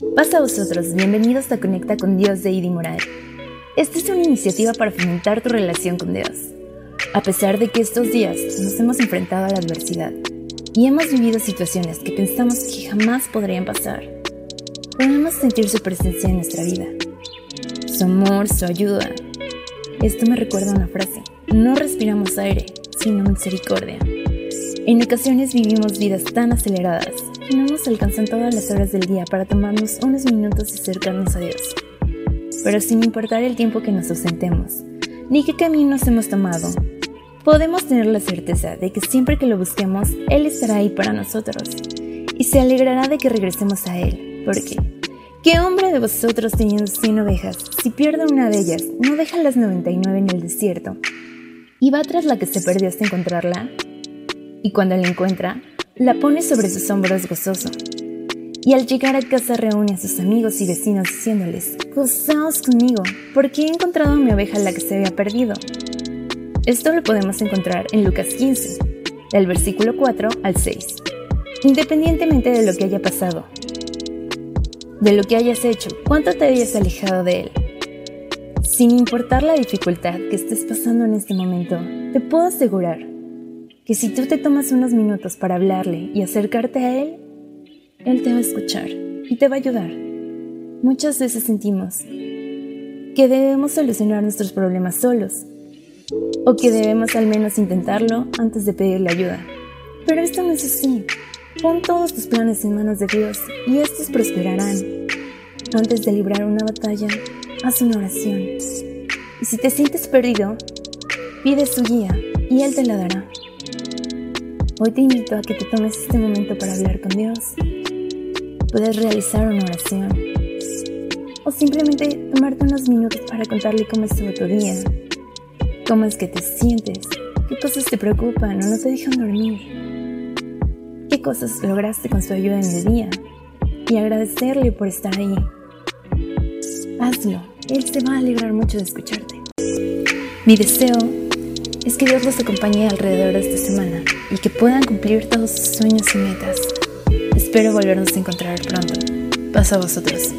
Pasa a vosotros, bienvenidos a Conecta con Dios de Idi Moral. Esta es una iniciativa para fomentar tu relación con Dios. A pesar de que estos días nos hemos enfrentado a la adversidad y hemos vivido situaciones que pensamos que jamás podrían pasar, podemos sentir su presencia en nuestra vida, su amor, su ayuda. Esto me recuerda una frase, no respiramos aire, sino misericordia. En ocasiones vivimos vidas tan aceleradas no nos alcanzan todas las horas del día para tomarnos unos minutos y acercarnos a Dios. Pero sin importar el tiempo que nos ausentemos, ni qué caminos hemos tomado, podemos tener la certeza de que siempre que lo busquemos, Él estará ahí para nosotros y se alegrará de que regresemos a Él. Porque, ¿qué hombre de vosotros teniendo 100 ovejas, si pierde una de ellas, no deja las 99 en el desierto y va tras la que se perdió hasta encontrarla? y cuando la encuentra, la pone sobre sus hombros gozoso. Y al llegar a casa reúne a sus amigos y vecinos diciéndoles, Gozaos conmigo, porque he encontrado a mi oveja la que se había perdido. Esto lo podemos encontrar en Lucas 15, del versículo 4 al 6. Independientemente de lo que haya pasado, de lo que hayas hecho, cuánto te hayas alejado de él, sin importar la dificultad que estés pasando en este momento, te puedo asegurar que si tú te tomas unos minutos para hablarle y acercarte a Él, Él te va a escuchar y te va a ayudar. Muchas veces sentimos que debemos solucionar nuestros problemas solos o que debemos al menos intentarlo antes de pedirle ayuda. Pero esto no es así. Pon todos tus planes en manos de Dios y estos prosperarán. Antes de librar una batalla, haz una oración. Y si te sientes perdido, pide su guía y Él te la dará. Hoy te invito a que te tomes este momento para hablar con Dios. Puedes realizar una oración o simplemente tomarte unos minutos para contarle cómo estuvo tu día, cómo es que te sientes, qué cosas te preocupan o no te dejan dormir, qué cosas lograste con su ayuda en el día y agradecerle por estar ahí. Hazlo, Él se va a alegrar mucho de escucharte. Mi deseo es que Dios los acompañe alrededor de esta semana y que puedan cumplir todos sus sueños y metas. Espero volvernos a encontrar pronto. Paso a vosotros.